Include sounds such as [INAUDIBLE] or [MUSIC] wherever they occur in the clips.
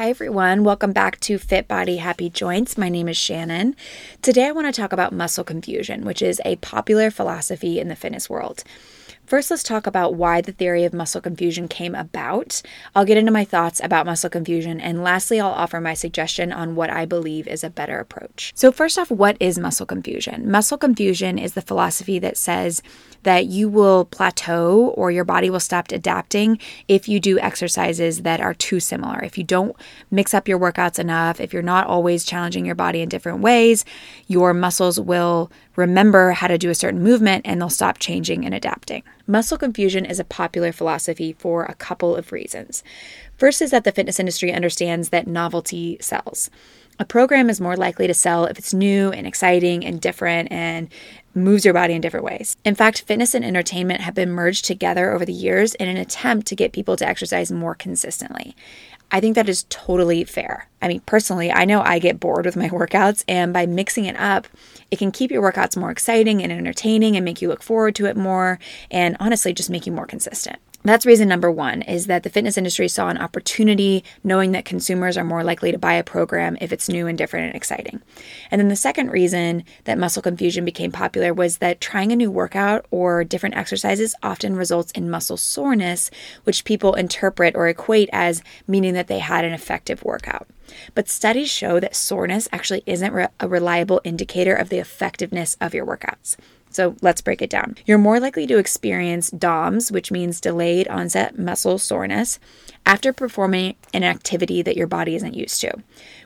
Hi, everyone. Welcome back to Fit Body Happy Joints. My name is Shannon. Today, I want to talk about muscle confusion, which is a popular philosophy in the fitness world. First, let's talk about why the theory of muscle confusion came about. I'll get into my thoughts about muscle confusion, and lastly, I'll offer my suggestion on what I believe is a better approach. So, first off, what is muscle confusion? Muscle confusion is the philosophy that says that you will plateau or your body will stop adapting if you do exercises that are too similar. If you don't mix up your workouts enough, if you're not always challenging your body in different ways, your muscles will remember how to do a certain movement and they'll stop changing and adapting. Muscle confusion is a popular philosophy for a couple of reasons. First is that the fitness industry understands that novelty sells. A program is more likely to sell if it's new and exciting and different and moves your body in different ways. In fact, fitness and entertainment have been merged together over the years in an attempt to get people to exercise more consistently. I think that is totally fair. I mean, personally, I know I get bored with my [LAUGHS] workouts, and by mixing it up, it can keep your workouts more exciting and entertaining and make you look forward to it more, and honestly, just make you more consistent. That's reason number one is that the fitness industry saw an opportunity knowing that consumers are more likely to buy a program if it's new and different and exciting. And then the second reason that muscle confusion became popular was that trying a new workout or different exercises often results in muscle soreness, which people interpret or equate as meaning that they had an effective workout. But studies show that soreness actually isn't a reliable indicator of the effectiveness of your workouts. So let's break it down. You're more likely to experience DOMS, which means delayed onset muscle soreness, after performing an activity that your body isn't used to,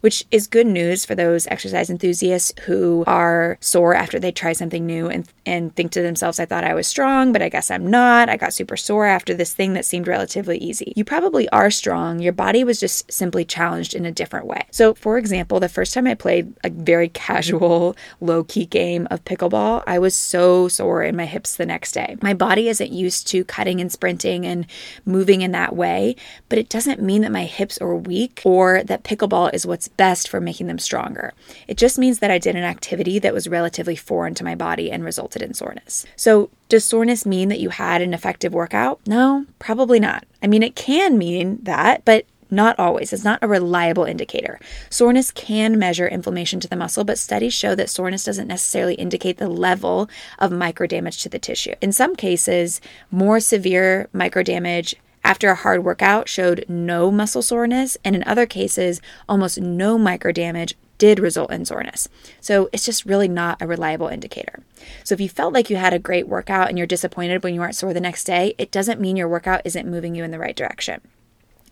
which is good news for those exercise enthusiasts who are sore after they try something new and, and think to themselves, I thought I was strong, but I guess I'm not. I got super sore after this thing that seemed relatively easy. You probably are strong. Your body was just simply challenged in a different way. So, for example, the first time I played a very [LAUGHS] casual, low key game of pickleball, I was so sore in my hips the next day. My body isn't used to cutting and sprinting and moving in that way, but it doesn't mean that my hips are weak or that pickleball is what's best for making them stronger. It just means that I did an activity that was relatively foreign to my body and resulted in soreness. So, does soreness mean that you had an effective workout? No, probably not. I mean, it can mean that, but not always. It's not a reliable indicator. Soreness can measure inflammation to the muscle, but studies show that soreness doesn't necessarily indicate the level of microdamage to the tissue. In some cases, more severe microdamage after a hard workout showed no muscle soreness, and in other cases, almost no microdamage did result in soreness. So it's just really not a reliable indicator. So if you felt like you had a great workout and you're disappointed when you aren't sore the next day, it doesn't mean your workout isn't moving you in the right direction.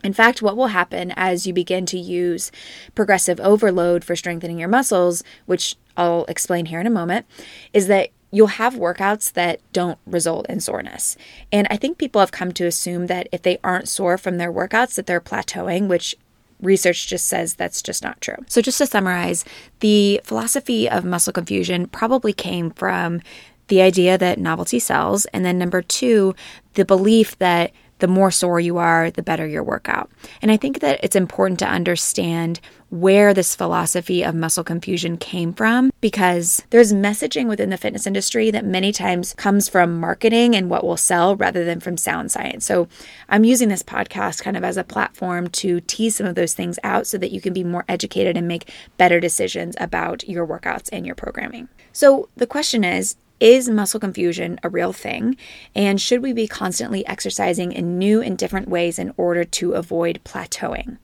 In fact, what will happen as you begin to use progressive overload for strengthening your muscles, which I'll explain here in a moment, is that you'll have workouts that don't result in soreness. And I think people have come to assume that if they aren't sore from their workouts that they're plateauing, which research just says that's just not true. So just to summarize, the philosophy of muscle confusion probably came from the idea that novelty sells and then number 2, the belief that the more sore you are, the better your workout. And I think that it's important to understand where this philosophy of muscle confusion came from because there's messaging within the fitness industry that many times comes from marketing and what will sell rather than from sound science. So I'm using this podcast kind of as a platform to tease some of those things out so that you can be more educated and make better decisions about your workouts and your programming. So the question is, is muscle confusion a real thing? And should we be constantly exercising in new and different ways in order to avoid plateauing?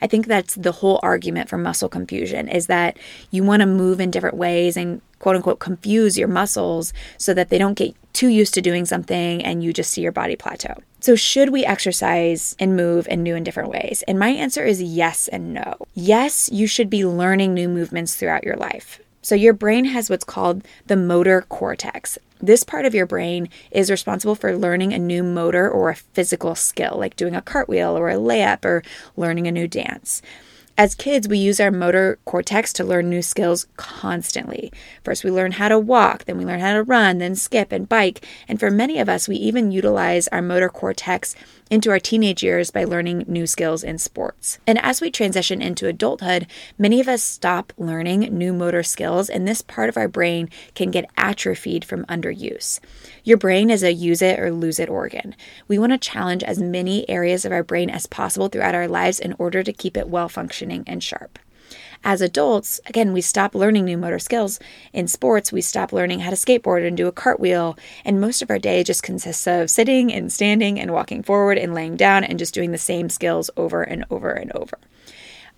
I think that's the whole argument for muscle confusion is that you want to move in different ways and quote unquote confuse your muscles so that they don't get too used to doing something and you just see your body plateau. So, should we exercise and move in new and different ways? And my answer is yes and no. Yes, you should be learning new movements throughout your life. So, your brain has what's called the motor cortex. This part of your brain is responsible for learning a new motor or a physical skill, like doing a cartwheel or a layup or learning a new dance. As kids, we use our motor cortex to learn new skills constantly. First, we learn how to walk, then we learn how to run, then skip and bike. And for many of us, we even utilize our motor cortex into our teenage years by learning new skills in sports. And as we transition into adulthood, many of us stop learning new motor skills, and this part of our brain can get atrophied from underuse. Your brain is a use it or lose it organ. We want to challenge as many areas of our brain as possible throughout our lives in order to keep it well functioning and sharp. As adults, again, we stop learning new motor skills. In sports, we stop learning how to skateboard and do a cartwheel, and most of our day just consists of sitting and standing and walking forward and laying down and just doing the same skills over and over and over.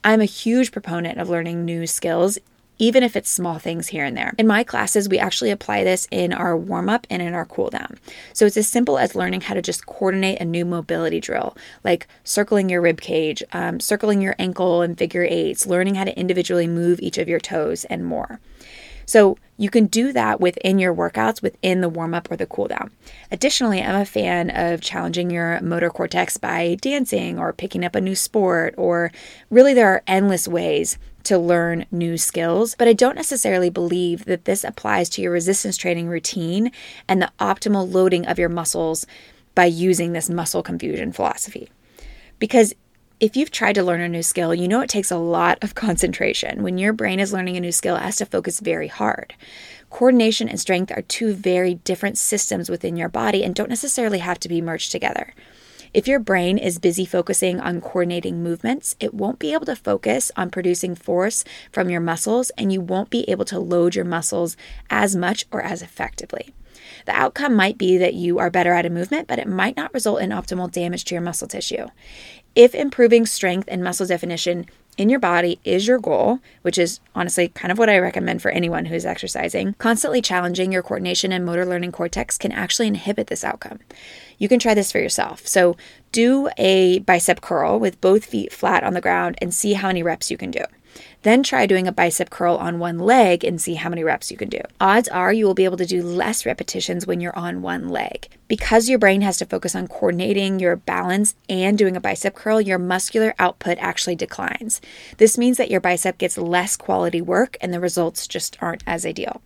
I'm a huge proponent of learning new skills, even if it's small things here and there. In my classes, we actually apply this in our warm up and in our cool down. So it's as simple as learning how to just coordinate a new mobility drill, like circling your rib cage, um, circling your ankle and figure eights, learning how to individually move each of your toes, and more. So you can do that within your workouts, within the warm up or the cool down. Additionally, I'm a fan of challenging your motor cortex by dancing or picking up a new sport, or really, there are endless ways to learn new skills, but I don't necessarily believe that this applies to your resistance training routine and the optimal loading of your muscles by using this muscle confusion philosophy. Because if you've tried to learn a new skill, you know it takes a lot of [LAUGHS] concentration. When your brain is learning a new skill, it has to focus very hard. Coordination and strength are two very different systems within your body and don't necessarily have to be merged together. If your brain is busy focusing on coordinating movements, it won't be able to focus on producing force from your muscles and you won't be able to load your muscles as much or as effectively. The outcome might be that you are better at a movement, but it might not result in optimal damage to your muscle tissue. If improving strength and muscle definition in your body is your goal, which is honestly kind of what I recommend for anyone who is exercising, constantly challenging your coordination and motor learning cortex can actually inhibit this outcome. You can try this for yourself. So, do a bicep curl with both feet flat on the ground and see how many reps you can do. Then try doing a bicep curl on one leg and see how many reps you can do. Odds are you will be able to do less repetitions when you're on one leg. Because your brain has to focus on coordinating your balance and doing a bicep curl, your muscular output actually declines. This means that your bicep gets less quality work and the results just aren't as ideal.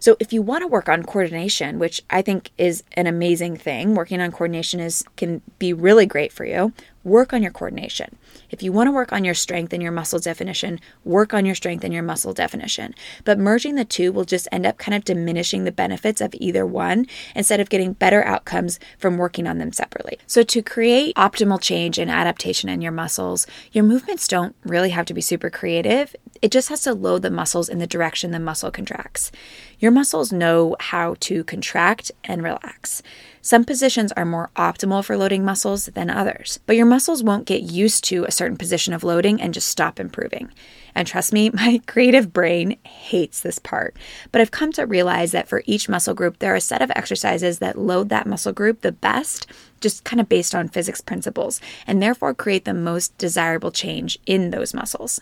So, if you want to work on coordination, which I think is an amazing thing, working on coordination is can be really great for you work on your coordination. If you want to work on your strength and your muscle definition, work on your strength and your muscle definition. But merging the two will just end up kind of diminishing the benefits of either one instead of getting better outcomes from working on them separately. So, to create optimal change and adaptation in your muscles, your movements don't really have to be super creative. It just has to load the muscles in the direction the muscle contracts. Your muscles know how to contract and relax. Some positions are more optimal for loading muscles than others, but your muscles won't get used to a certain position of loading and just stop improving. And trust me, [LAUGHS] my creative brain hates this part. But I've come to realize that for each muscle group, there are a set of exercises that load that muscle group the best, just kind of based on physics principles, and therefore create the most desirable change in those muscles.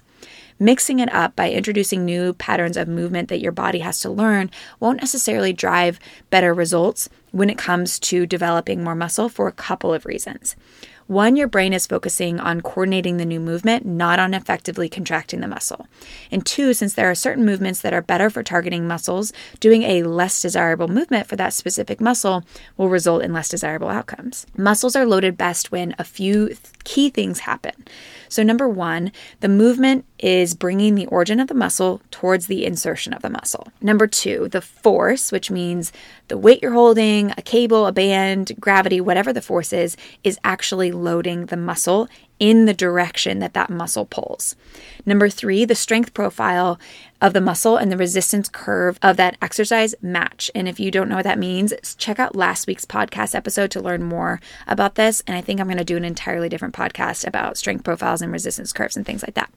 Mixing it up by introducing new patterns of movement that your body has to learn won't necessarily drive better results when it comes to developing more muscle for a couple of reasons. One, your brain is focusing on coordinating the new movement, not on effectively contracting the muscle. And two, since there are certain movements that are better for targeting muscles, doing a less desirable movement for that specific muscle will result in less desirable outcomes. Muscles are loaded best when a few key things happen. So, number one, the movement is bringing the origin of the muscle towards the insertion of the muscle. Number two, the force, which means the weight you're holding, a cable, a band, gravity, whatever the force is, is actually loading the muscle in the direction that that muscle pulls. Number three, the strength profile of the muscle and the resistance curve of that exercise match. And if you don't know what that means, check out last week's podcast episode to learn more about this. And I think I'm going to do an entirely different podcast about strength profiles and resistance curves and things like that.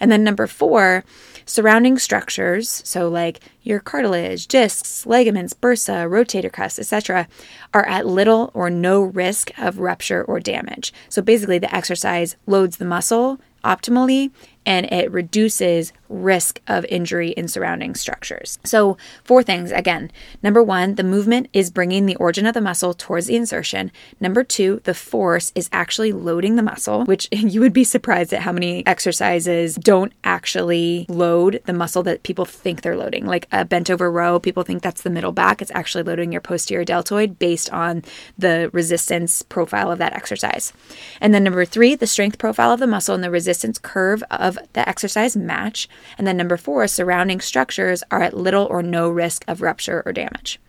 And then number four, surrounding structures, so like your cartilage, discs, ligaments, bursa, rotator cuffs, etc., are at little or no risk of rupture or damage. So basically, the exercise loads the muscle optimally and it reduces risk of injury in surrounding structures. So, four things again. Number one, the movement is bringing the origin of the muscle towards the insertion. Number two, the force is actually loading the muscle, which [LAUGHS] you would be surprised at how many exercises don't actually load the muscle that people think they're loading. Like a bent over row, people think that's the middle back. It's actually loading your posterior deltoid based on the resistance profile of that exercise. And then number three, the strength profile of the muscle and the resistance curve of the exercise match. And then number four, surrounding structures are at little or no risk of rupture or damage.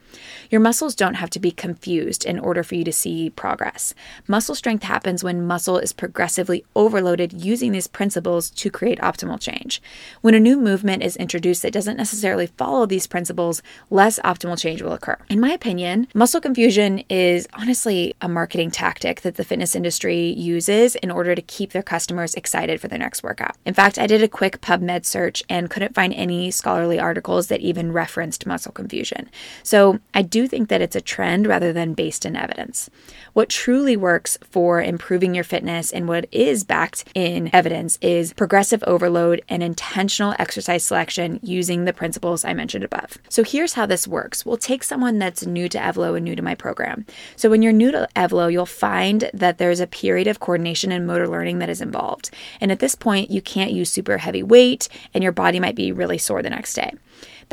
Your muscles don't have to be confused in order for you to see progress. Muscle strength happens when muscle is progressively overloaded using these principles to create optimal change. When a new movement is introduced that doesn't necessarily follow these principles, less optimal change will occur. In my opinion, muscle confusion is honestly a marketing tactic that the fitness industry uses in order to keep their customers excited for their next workout. In fact, I did a quick PubMed search and couldn't find any scholarly articles that even referenced muscle confusion. So I do think that it's a trend rather than based in evidence. What truly works for improving your fitness and what is backed in evidence is progressive overload and intentional exercise selection using the principles I mentioned above. So here's how this works. We'll take someone that's new to Evlo and new to my program. So when you're new to Evlo, you'll find that there's a period of coordination and motor learning that is involved. And at this point, you can't use super heavy weight and your body might be really sore the next day.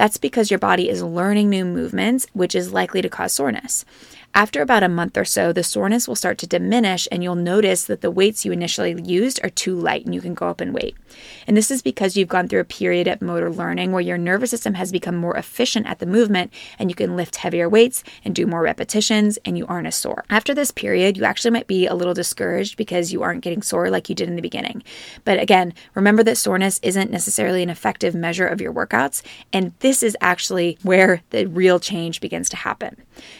That's because your body is learning new movements, which is likely to cause soreness. After about a month or so, the soreness will start to diminish, and you'll notice that the weights you initially used are too light and you can go up in weight. And this is because you've gone through a period of motor learning where your nervous system has become more efficient at the movement and you can lift heavier weights and do more repetitions and you aren't as sore. After this period, you actually might be a little discouraged because you aren't getting sore like you did in the beginning. But again, remember that soreness isn't necessarily an effective measure of your workouts, and this is actually where the real change begins to happen.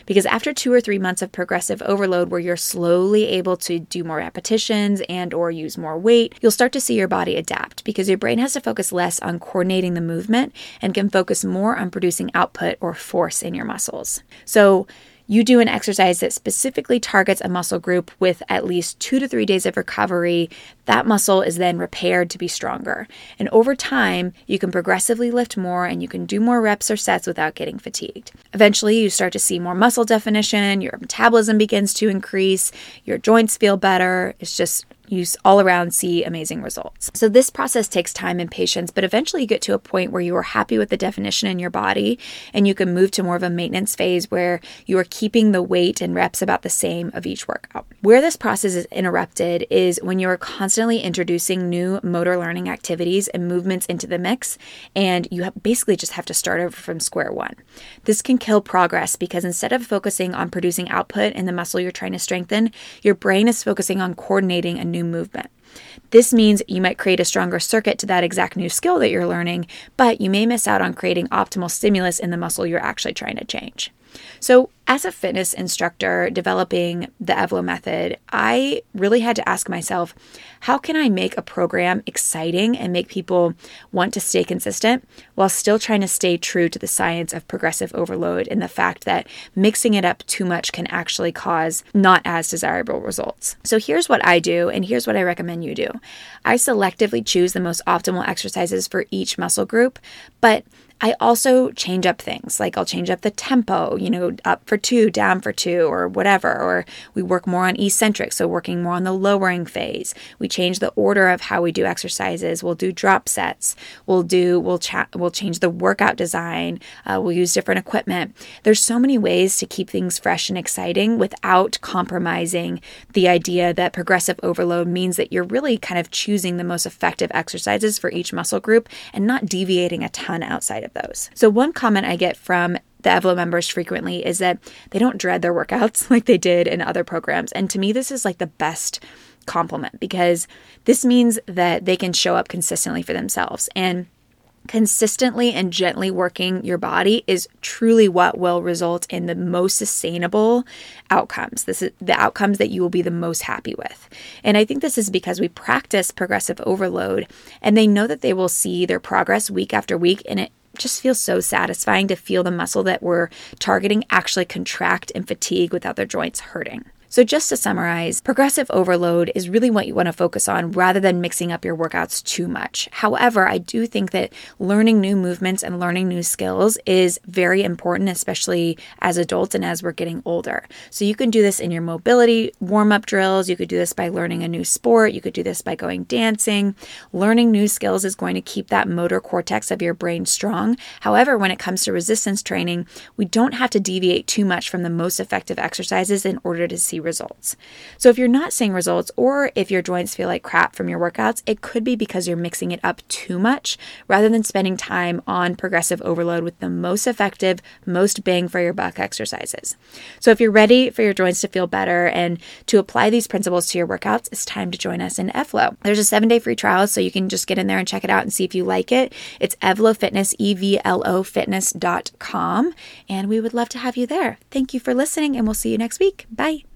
Because after two or or three months of progressive overload where you're slowly able to do more repetitions and or use more weight, you'll start to see your body adapt because your brain has to focus less on coordinating the movement and can focus more on producing output or force in your muscles. So you do an exercise that specifically targets a muscle group with at least two to three days of recovery, that muscle is then repaired to be stronger. And over time, you can progressively lift more and you can do more reps or sets without getting fatigued. Eventually, you start to see more muscle definition, your metabolism begins to increase, your joints feel better. It's just you all around see amazing results. So, this process takes time and patience, but eventually you get to a point where you are happy with the definition in your body and you can move to more of a maintenance phase where you are keeping the weight and reps about the same of each workout. Where this process is interrupted is when you are constantly introducing new motor learning activities and movements into the mix, and you basically just have to start over from square one. This can kill progress because instead of focusing on producing output in the muscle you're trying to strengthen, your brain is focusing on coordinating a new new movement. This means you might create a stronger circuit to that exact new skill that you're learning, but you may miss out on creating optimal stimulus in the muscle you're actually trying to change. So, as a fitness instructor developing the Evlo method, I really had to ask myself, how can I make a program exciting and make people want to stay consistent while still trying to stay true to the science of progressive overload and the fact that mixing it up too much can actually cause not as desirable results? So here's what I do, and here's what I recommend you do. I selectively choose the most optimal exercises for each muscle group, but I also change up things, like I'll change up the tempo, you know, up for two, down for two, or whatever. Or we work more on eccentric, so working more on the lowering phase. We change the order of how we do exercises. We'll do drop sets. We'll do we'll chat. We'll change the workout design. Uh, we'll use different equipment. There's so many ways to keep things fresh and exciting without compromising the idea that progressive overload means that you're really kind of choosing the most effective exercises for each muscle group and not deviating a ton outside of of those. So, one comment I get from the Evlo members frequently is that they don't dread their workouts [LAUGHS] like they did in other programs. And to me, this is like the best compliment because this means that they can show up consistently for themselves. And consistently and gently working your body is truly what will result in the most sustainable outcomes. This is the outcomes that you will be the most happy with. And I think this is because we practice progressive overload and they know that they will see their progress week after week and it just feels so satisfying to feel the muscle that we're targeting actually contract and fatigue without their joints hurting. So, just to summarize, progressive overload is really what you want to focus on rather than mixing up your workouts too much. However, I do think that learning new movements and learning new skills is very important, especially as adults and as we're getting older. So, you can do this in your mobility warm up drills. You could do this by learning a new sport. You could do this by going dancing. Learning new skills is going to keep that motor cortex of your brain strong. However, when it comes to resistance training, we don't have to deviate too much from the most effective exercises in order to see results. So if you're not seeing results or if your joints feel like crap from your workouts, it could be because you're mixing it up too much rather than spending time on progressive overload with the most effective, most bang for your buck exercises. So if you're ready for your joints to feel better and to apply these principles to your workouts, it's time to join us in Evlo. There's a seven day free trial, so you can just get in there and check it out and see if you like it. It's Evlo Fitness, E V L O Fitness.com, and we would love to have you there. Thank you for listening, and we'll see you next week. Bye.